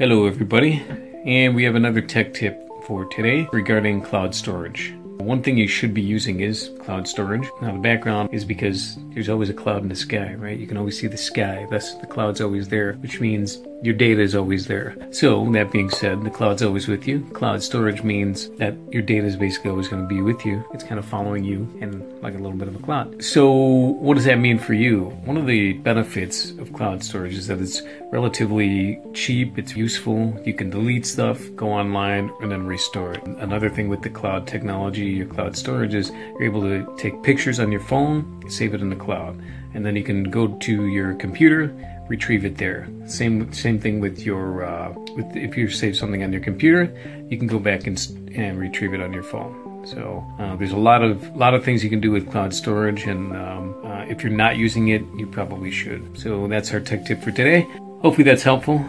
Hello everybody, and we have another tech tip for today regarding cloud storage. One thing you should be using is cloud storage. Now the background is because there's always a cloud in the sky, right? You can always see the sky, thus the cloud's always there, which means your data is always there. So that being said, the cloud's always with you. Cloud storage means that your data is basically always going to be with you. It's kind of following you in like a little bit of a cloud. So what does that mean for you? One of the benefits of cloud storage is that it's relatively cheap, it's useful, you can delete stuff, go online, and then restore it. Another thing with the cloud technology, your cloud storage is you're able to take pictures on your phone, save it in the cloud, and then you can go to your computer retrieve it there. Same same thing with your uh, with if you save something on your computer, you can go back and, and retrieve it on your phone. So uh, there's a lot of lot of things you can do with cloud storage, and um, uh, if you're not using it, you probably should. So that's our tech tip for today. Hopefully that's helpful.